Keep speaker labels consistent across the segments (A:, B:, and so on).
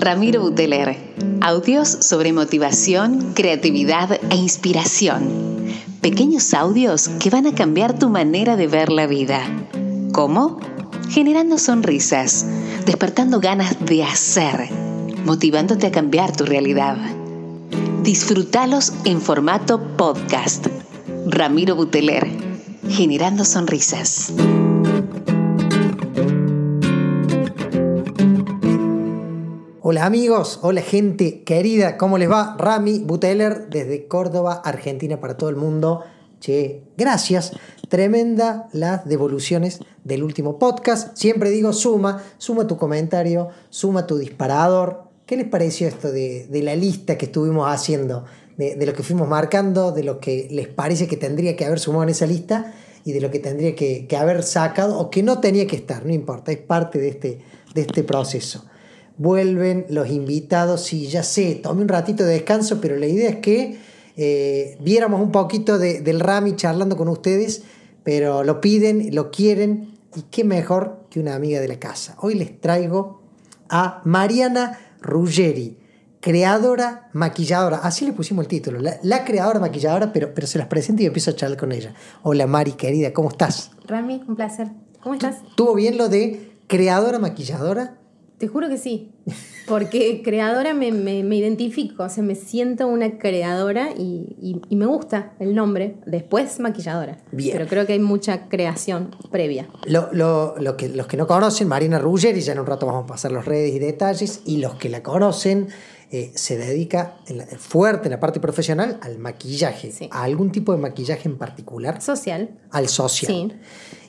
A: Ramiro Buteler. Audios sobre motivación, creatividad e inspiración. Pequeños audios que van a cambiar tu manera de ver la vida. ¿Cómo? Generando sonrisas, despertando ganas de hacer, motivándote a cambiar tu realidad. Disfrútalos en formato podcast. Ramiro Buteler, generando sonrisas.
B: Hola amigos, hola gente querida, ¿cómo les va? Rami Buteler desde Córdoba, Argentina para todo el mundo. Che, gracias. Tremenda las devoluciones del último podcast. Siempre digo suma, suma tu comentario, suma tu disparador. ¿Qué les pareció esto de, la lista que estuvimos haciendo? De, de, lo que fuimos marcando, de lo que les parece que tendría que haber sumado en esa lista y de lo que tendría que, que haber sacado o que no tenía que estar, no importa, es parte de este, de este proceso vuelven los invitados. Sí, ya sé, tomé un ratito de descanso, pero la idea es que eh, viéramos un poquito de, del Rami charlando con ustedes, pero lo piden, lo quieren, y qué mejor que una amiga de la casa. Hoy les traigo a Mariana Ruggeri, creadora maquilladora. Así le pusimos el título, la, creadora maquilladora, pero, pero se las presento y empiezo a charlar con ella. Hola Mari, querida, ¿cómo estás?
C: Rami, un placer. ¿Cómo estás?
B: ¿Tuvo bien lo de creadora maquilladora?
C: Te juro que sí, porque creadora me, me, identifico, o sea, me siento una creadora y, y, me gusta el nombre, después maquilladora. Bien. Pero creo que hay mucha creación previa.
B: Lo, lo, lo que, los que no conocen, Marina Ruggeri, ya en un rato vamos a pasar los redes y detalles, y los que la conocen, eh, se dedica fuerte en la parte profesional al maquillaje, a algún tipo de maquillaje en particular.
C: Social.
B: Al social. Sí.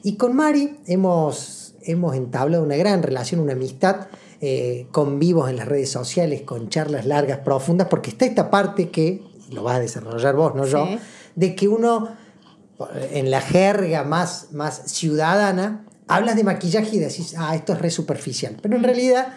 B: Y con Mari hemos hemos entablado una gran relación, una amistad, eh, con vivos en las redes sociales, con charlas largas, profundas, porque está esta parte que, lo vas a desarrollar vos, no yo, de que uno, en la jerga más, más ciudadana, hablas de maquillaje y decís, ah, esto es re superficial. Pero en realidad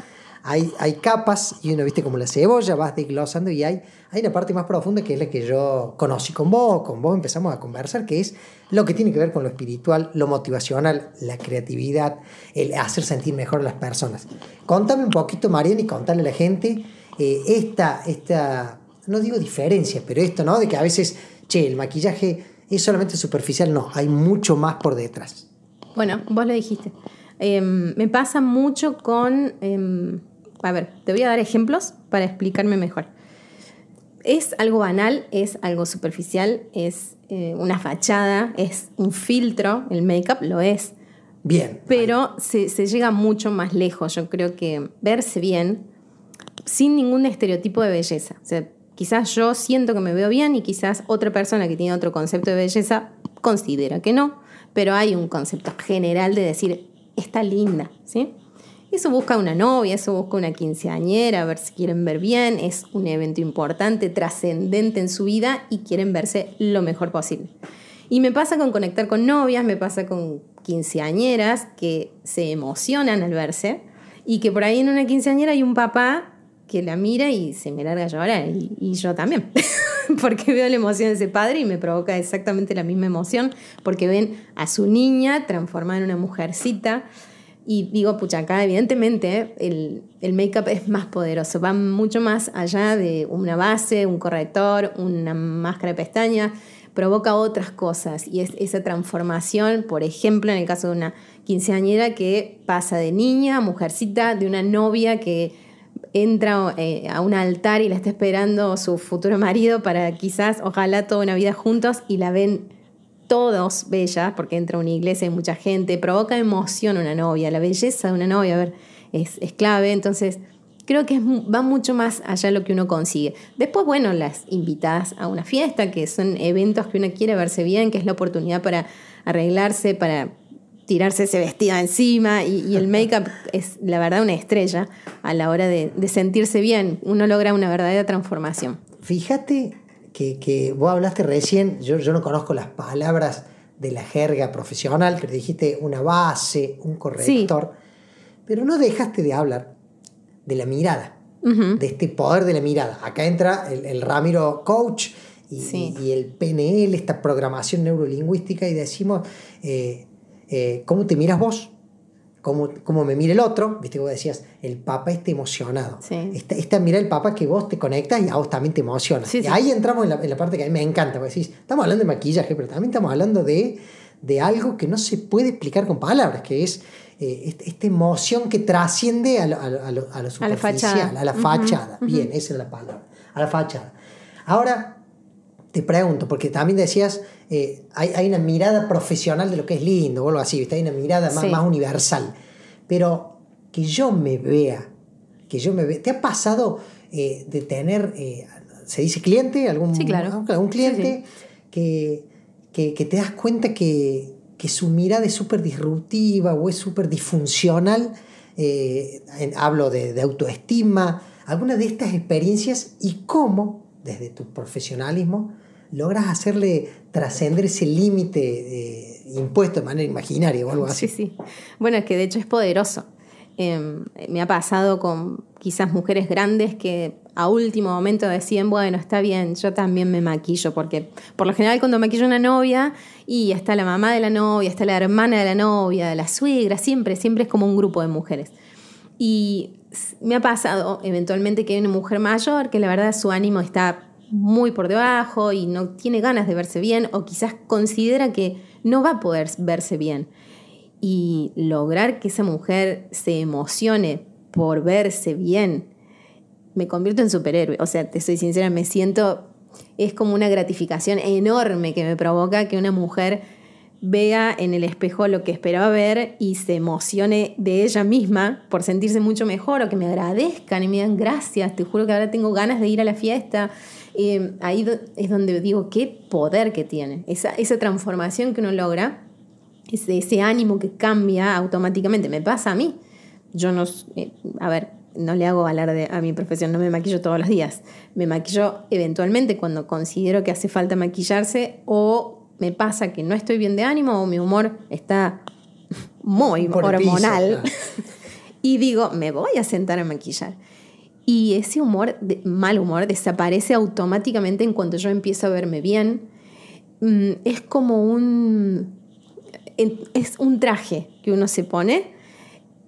B: hay, capas y uno, viste, como la cebolla, vas desglosando y hay, hay una parte más profunda que es la que yo conocí con vos, con vos empezamos a conversar, que es lo que tiene que ver con lo espiritual, lo motivacional, la creatividad, el hacer sentir mejor a las personas. Contame un poquito, Mariana, y contale a la gente eh, esta, esta, no digo diferencia, pero esto, ¿no? De que a veces, che, el maquillaje es solamente superficial, no, hay mucho más por detrás.
C: Bueno, vos lo dijiste. Em, me pasa mucho con... Em, a ver, te voy a dar ejemplos para explicarme mejor. Es algo banal, es algo superficial, es eh, una fachada, es un filtro, el make-up lo es.
B: Bien.
C: Pero se, llega mucho más lejos. Yo creo que verse bien, sin ningún estereotipo de belleza. O sea, quizás yo siento que me veo bien y quizás otra persona que tiene otro concepto de belleza considera que no, pero hay un concepto general de decir, está linda, ¿sí? Eso busca una novia, eso busca una quinceañera, a ver si quieren ver bien, es un evento importante, trascendente en su vida y quieren verse lo mejor posible. Y me pasa con conectar con novias, me pasa con quinceañeras que se emocionan al verse y que por ahí en una quinceañera hay un papá que la mira y se me larga a llorar y, y yo también. porque veo la emoción de ese padre y me provoca exactamente la misma emoción, porque ven a su niña transformada en una mujercita y digo, pucha, acá evidentemente el, el make-up es más poderoso, va mucho más allá de una base, un corrector, una máscara de pestaña, provoca otras cosas. Y es esa transformación, por ejemplo, en el caso de una quinceañera que pasa de niña a mujercita, de una novia que entra eh, a un altar y la está esperando su futuro marido para quizás, ojalá, toda una vida juntos y la ven todos bellas, porque entra a una iglesia y mucha gente, provoca emoción una novia, la belleza de una novia, a ver, es, clave, entonces creo que va mucho más allá de lo que uno consigue. Después, bueno, las invitadas a una fiesta, que son eventos que uno quiere verse bien, que es la oportunidad para arreglarse, para tirarse ese vestido encima y, el make-up es la verdad una estrella a la hora de, de sentirse bien. Uno logra una verdadera transformación.
B: Fíjate que, vos hablaste recién, yo, yo no conozco las palabras de la jerga profesional, pero dijiste una base, un corrector, pero no dejaste de hablar de la mirada, de este poder de la mirada. Acá entra el, Ramiro Coach y, el PNL, esta programación neurolingüística, y decimos, eh, eh, ¿cómo te miras vos? Cómo, cómo me mira el otro, viste, vos decías, el papá está emocionado.
C: Sí.
B: Esta, esta mirada del papá que vos te conectas y a vos también te emociona.
C: Sí,
B: y
C: sí.
B: ahí entramos en la, en la parte que a mí me encanta, porque decís, estamos hablando de maquillaje, pero también estamos hablando de, de algo que no se puede explicar con palabras, que es eh, este- esta emoción que trasciende a lo, a lo, a lo- a lo
C: A la fachada.
B: superficial, a la fachada. Bien, esa es la palabra, a la fachada. Ahora, te pregunto, porque también decías, eh, hay, hay una mirada profesional de lo que es lindo o algo así, ¿viste? hay una mirada más,
C: Sí.
B: más universal. Pero que yo me vea, que yo me vea. ¿Te ha pasado eh, de tener, eh, se dice cliente? ¿Algún,
C: Sí, claro.
B: algún cliente
C: Sí,
B: Que, que, que te das cuenta que, que su mirada es súper disruptiva o es súper disfuncional? En- hablo de, de autoestima, alguna de estas experiencias y cómo, desde tu profesionalismo, logras hacerle trascender ese límite eh, impuesto de manera imaginaria o algo así.
C: Sí, sí. Bueno, es que de hecho es poderoso. Eh, me ha pasado con quizás mujeres grandes que a último momento decían, bueno, está bien, yo también me maquillo, porque por lo general cuando maquillo una novia y está la mamá de la novia, está la hermana de la novia, la suegra, siempre, siempre es como un grupo de mujeres. Y me ha pasado eventualmente que hay una mujer mayor que la verdad su ánimo está muy por debajo y no tiene ganas de verse bien o quizás considera que no va a poder verse bien. Y lograr que esa mujer se emocione por verse bien, me convierto en superhéroe. O sea, te soy sincera, me siento, es como una gratificación enorme que me provoca que una mujer vea en el espejo lo que esperaba ver y se emocione de ella misma por sentirse mucho mejor o que me agradezcan y me digan gracias, te juro que ahora tengo ganas de ir a la fiesta. Eh, ahí es donde digo, qué poder que tiene, esa, esa transformación que uno logra, ese, ese ánimo que cambia automáticamente. Me pasa a mí. Yo no, eh, a ver, no le hago alarde a mi profesión, no me maquillo todos los días. Me maquillo eventualmente cuando considero que hace falta maquillarse o me pasa que no estoy bien de ánimo o mi humor está muy
B: Por el piso,
C: hormonal.
B: claro.
C: y digo, me voy a sentar a maquillar. Y ese humor, de- mal humor, desaparece automáticamente en cuanto yo empiezo a verme bien. Mm, Es como un. Es un traje que uno se pone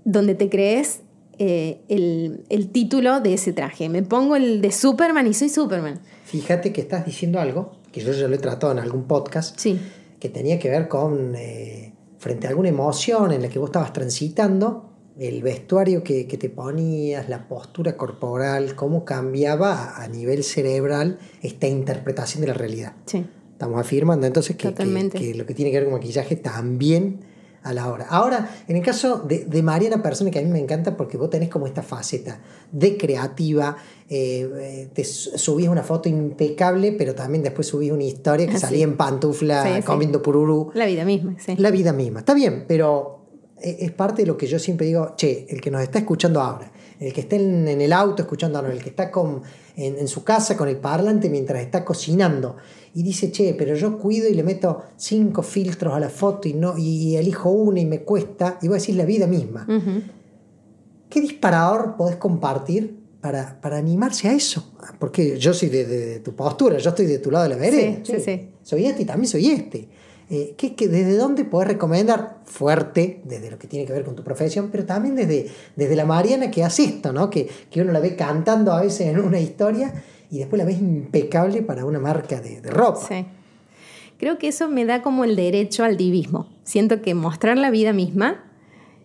C: donde te crees eh, el, el título de ese traje. Me pongo el de Superman y soy Superman.
B: Fíjate que estás diciendo algo, que yo ya lo he tratado en algún podcast,
C: Sí.
B: que tenía que ver con, eh, frente a alguna emoción en la que vos estabas transitando, el vestuario que, que te ponías, la postura corporal, cómo cambiaba a nivel cerebral esta interpretación de la realidad.
C: Sí.
B: Estamos afirmando entonces que, que- que lo que tiene que ver con maquillaje también a la hora. Ahora, en el caso de, de Mariana Persona, que a mí me encanta porque vos tenés como esta faceta de creativa, eh, eh, te su- subís una foto impecable, pero también después subís una historia que
C: Ah,
B: salía
C: sí.
B: en pantufla
C: Sí, sí.
B: comiendo pururú.
C: La vida misma, sí.
B: La vida misma. Está bien, pero e- es parte de lo que yo siempre digo, che, el que nos está escuchando ahora, el que está en, en el auto escuchándonos, el que está con, en, en su casa con el parlante mientras está cocinando y dice, che, pero yo cuido y le meto cinco filtros a la foto y, no, y elijo una y me cuesta, y vos decís la vida misma. ¿Qué disparador podés compartir para, para animarse a eso? Porque yo soy de, de- de tu postura, yo estoy de tu lado de la vereda.
C: Sí, sí, sí.
B: Soy este y también soy este. Eh, ¿qué- qué- ¿Desde dónde podés recomendar? Fuerte, desde lo que tiene que ver con tu profesión, pero también desde, desde la Mariana que hace esto, ¿no? Que, que uno la ve cantando a veces en una historia y después la ves impecable para una marca de, de ropa.
C: Sí. Creo que eso me da como el derecho al divismo. Siento que mostrar la vida misma,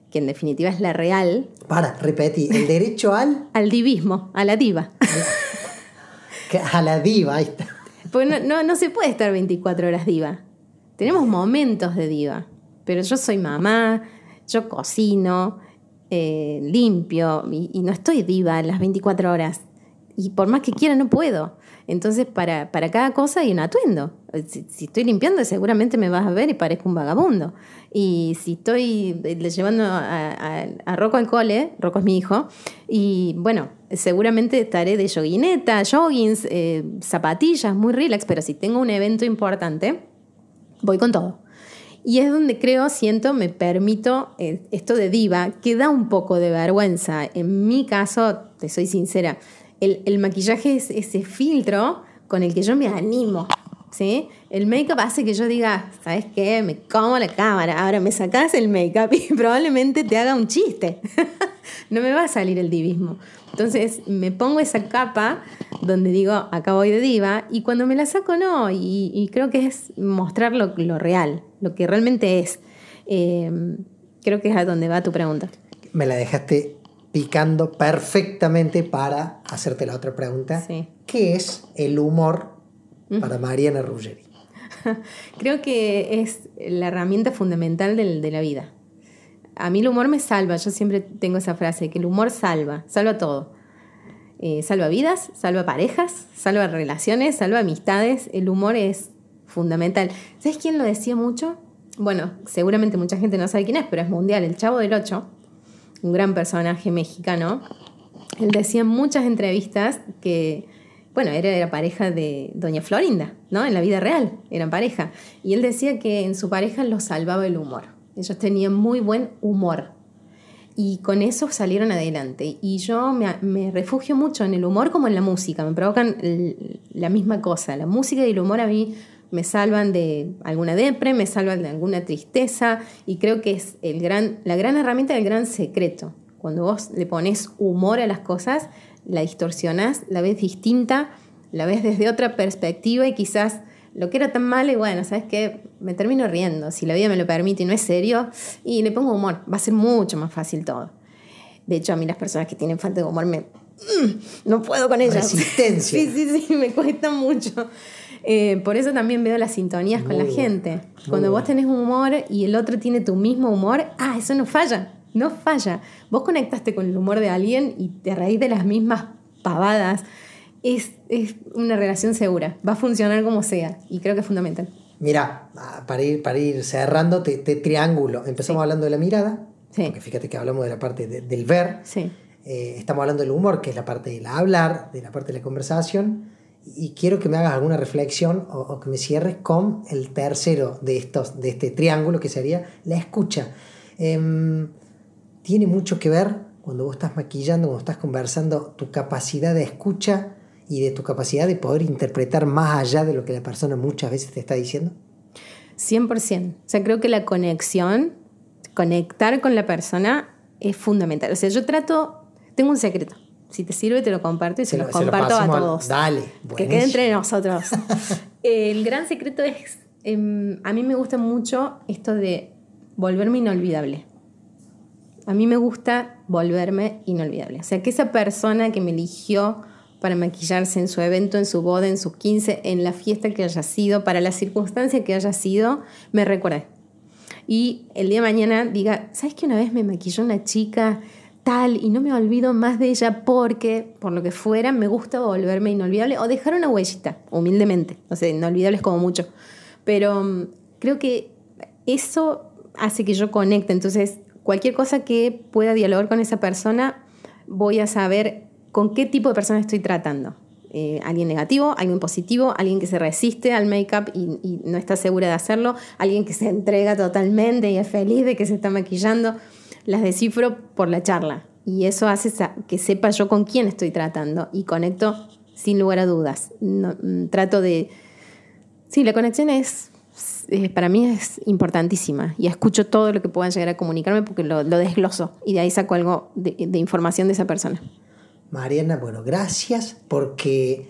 C: que en definitiva es la real,
B: Para, repetí, el derecho al,
C: al divismo, a la diva.
B: a la diva, ahí está.
C: Porque no, no, no se puede estar 24 horas diva. Tenemos momentos de diva, pero yo soy mamá, yo cocino, eh, limpio y, y no estoy diva las 24 horas. Y por más que quiera, no puedo. Entonces, para, para cada cosa hay un atuendo. Si, si estoy limpiando, seguramente me vas a ver y parezco un vagabundo. Y si estoy eh, le llevando a, a, a Rocco al cole, Rocco es mi hijo, y bueno, seguramente estaré de yoguineta, joggings, eh, zapatillas, muy relax, pero si tengo un evento importante, voy con todo. Y es donde creo, siento, me permito eh, esto de diva, que da un poco de vergüenza. En mi caso, te soy sincera, el, maquillaje es ese filtro con el que yo me animo ¿sí? El make-up hace que yo diga, ¿sabes qué? Me como la cámara, ahora me sacas el make-up y probablemente te haga un chiste. no me va a salir el divismo. Entonces me pongo esa capa donde digo, acá voy de diva, y cuando me la saco no, y, creo que es mostrar lo, real, lo que realmente es. Em, creo que es a donde va tu pregunta.
B: Me la dejaste picando perfectamente para hacerte la otra pregunta. Sí. ¿Qué es el humor para Mariana Ruggeri?
C: creo que es la herramienta fundamental de la vida a mí el humor me salva, yo siempre tengo esa frase, que el humor salva, salva todo. Eh, salva vidas, salva parejas, salva relaciones, salva amistades, el humor es fundamental. ¿Sabes quién lo decía mucho? Bueno, seguramente mucha gente no sabe quién es, pero es mundial, el Chavo del Ocho, un gran personaje mexicano. Él decía en muchas entrevistas que, bueno, era, era pareja de Doña Florinda, ¿no? En la vida real, eran pareja. Y él decía que en su pareja lo salvaba el humor ellos tenían muy buen humor. Y con eso salieron adelante. Y yo me, refugio mucho en el humor como en la música. Me provocan la misma cosa. La música y el humor a mí me salvan de alguna depre, me salvan de alguna tristeza. Y creo que es el gran, la gran herramienta del gran secreto. Cuando vos le pones humor a las cosas, la distorsionás, la ves distinta, la ves desde otra perspectiva y quizás lo que era tan malo y bueno, ¿sabes qué? Me termino riendo, si la vida me lo permite y no es serio, y le pongo humor, va a ser mucho más fácil todo. De hecho, a mí las personas que tienen falta de humor me... Mm, no puedo con ellas.
B: Resistencia.
C: sí, sí, sí, me cuesta mucho. Eh, por eso también veo las sintonías con la gente. Cuando vos tenés humor y el otro tiene tu mismo humor, ah, eso no falla, no falla. Vos conectaste con el humor de alguien y te reís de las mismas pavadas es, una relación segura, va a funcionar como sea y creo que es fundamental.
B: Mira, ah, para ir, para ir cerrando, te, triángulo. Empezamos hablando de la mirada, porque fíjate que hablamos de la parte del ver. Eh, estamos hablando del humor, que es la parte del hablar, de la parte de la conversación. Y quiero que me hagas alguna reflexión o, que me cierres con el tercero de, estos, de este triángulo, que sería la escucha. Em, tiene mucho que ver cuando vos estás maquillando, cuando estás conversando, tu capacidad de escucha y de tu capacidad de poder interpretar más allá de lo que la persona muchas veces te está diciendo?
C: 100%. O sea, creo que la conexión, conectar con la persona es fundamental. O sea, yo trato, tengo un secreto. Si te sirve, te lo comparto y se, lo, comparto a todos.
B: dale.
C: Que quede entre nosotros. El gran secreto es, em, a mí me gusta mucho esto de volverme inolvidable. A mí me gusta volverme inolvidable. O sea, que esa persona que me eligió para maquillarse en su evento, en su boda, en sus 15, en la fiesta que haya sido, para la circunstancia que haya sido, me recuerde. Y el día de mañana diga, ¿sabes que una vez me maquilló una chica tal y no me olvido más de ella porque, por lo que fuera, me gusta volverme inolvidable o dejar una huellita, humildemente. O sea, inolvidable es como mucho. Pero mm, creo que eso hace que yo conecte. Entonces, cualquier cosa que pueda dialogar con esa persona, voy a saber con qué tipo de persona estoy tratando. Eh, alguien negativo, alguien positivo, alguien que se resiste al make-up y, no está segura de hacerlo, alguien que se entrega totalmente y es feliz de que se está maquillando. Las descifro por la charla y eso hace que sepa yo con quién estoy tratando y conecto sin lugar a dudas. Mm, trato de... Sí, la conexión es, para mí es importantísima y escucho todo lo que puedan llegar a comunicarme porque lo, desgloso y de ahí saco algo de información de esa persona.
B: Mariana, bueno, gracias porque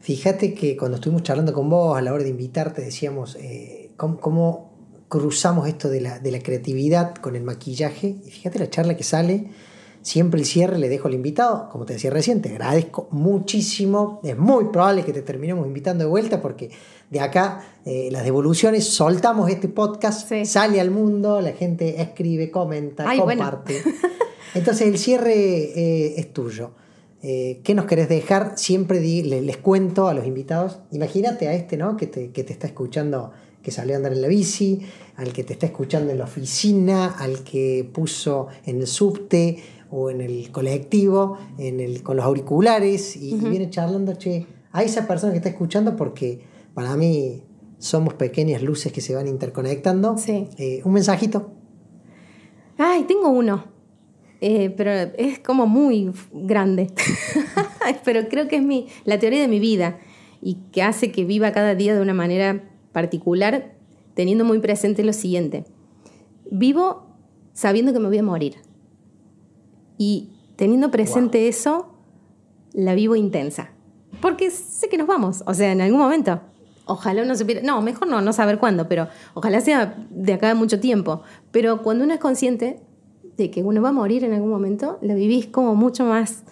B: fíjate que cuando estuvimos charlando con vos a la hora de invitarte decíamos eh, cómo, cruzamos esto de la, creatividad con el maquillaje y fíjate la charla que sale. Siempre el cierre le dejo al invitado, como te decía recién, te agradezco muchísimo. Es muy probable que te terminemos invitando de vuelta porque de acá eh, las devoluciones, soltamos este podcast, sale al mundo, la gente escribe, comenta, comparte. Entonces el cierre eh, es tuyo. Eh, ¿Qué nos querés dejar? Siempre les, cuento a los invitados. Imagínate a este, ¿no? Que te, que te está escuchando, que salió a andar en la bici, al que te está escuchando en la oficina, al que puso en el subte o en el colectivo, en el, con los auriculares y, viene charlando, che, a esa persona que está escuchando porque para mí somos pequeñas luces que se van interconectando.
C: Sí.
B: Eh, un mensajito.
C: Ay, tengo uno. Eh, pero es como muy grande. pero creo que es mi, la teoría de mi vida. y que hace que viva cada día de una manera particular, teniendo muy presente lo siguiente. Vivo sabiendo que me voy a morir. Y teniendo presente eso, la vivo intensa. Porque sé que nos vamos, o sea, en algún momento. Ojalá no se pierda, no, mejor no, no saber cuándo, pero ojalá sea de acá a mucho tiempo. Pero cuando uno es consciente de que uno va a morir en algún momento, la vivís como mucho más,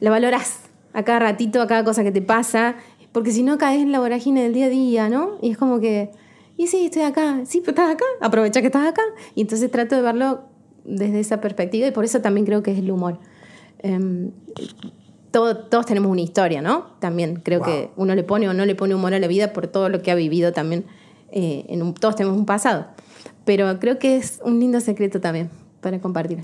C: la valorás a cada ratito, a cada cosa que te pasa, porque si no caes en la vorágine del día a día, ¿no? Y es como que, y sí, estoy acá, sí, pero estás acá, aprovecha que estás acá. Y entonces trato de verlo desde esa perspectiva y por eso también creo que es el humor. Em, todos tenemos una historia, ¿no? También creo que uno le pone o no le pone humor a la vida por todo lo que ha vivido también. Eh, en todos tenemos un pasado. Pero creo que es un lindo secreto también para compartir.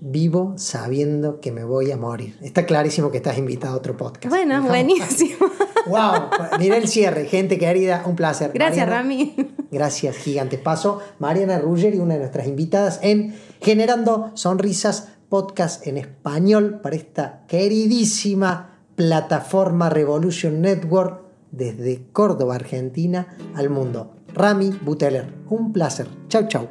B: Vivo sabiendo que me voy a morir. Está clarísimo que estás invitado a otro podcast.
C: Bueno, buenísimo.
B: Wow, mira el cierre, gente querida, un placer.
C: Gracias, Rami.
B: Gracias, gigantes. Paso, Mariana Ruggeri, una de nuestras invitadas en Generando Sonrisas podcast en español para esta queridísima plataforma Revolution Network desde Córdoba, Argentina, al mundo. Rami Buteler, un placer. Chau, chau.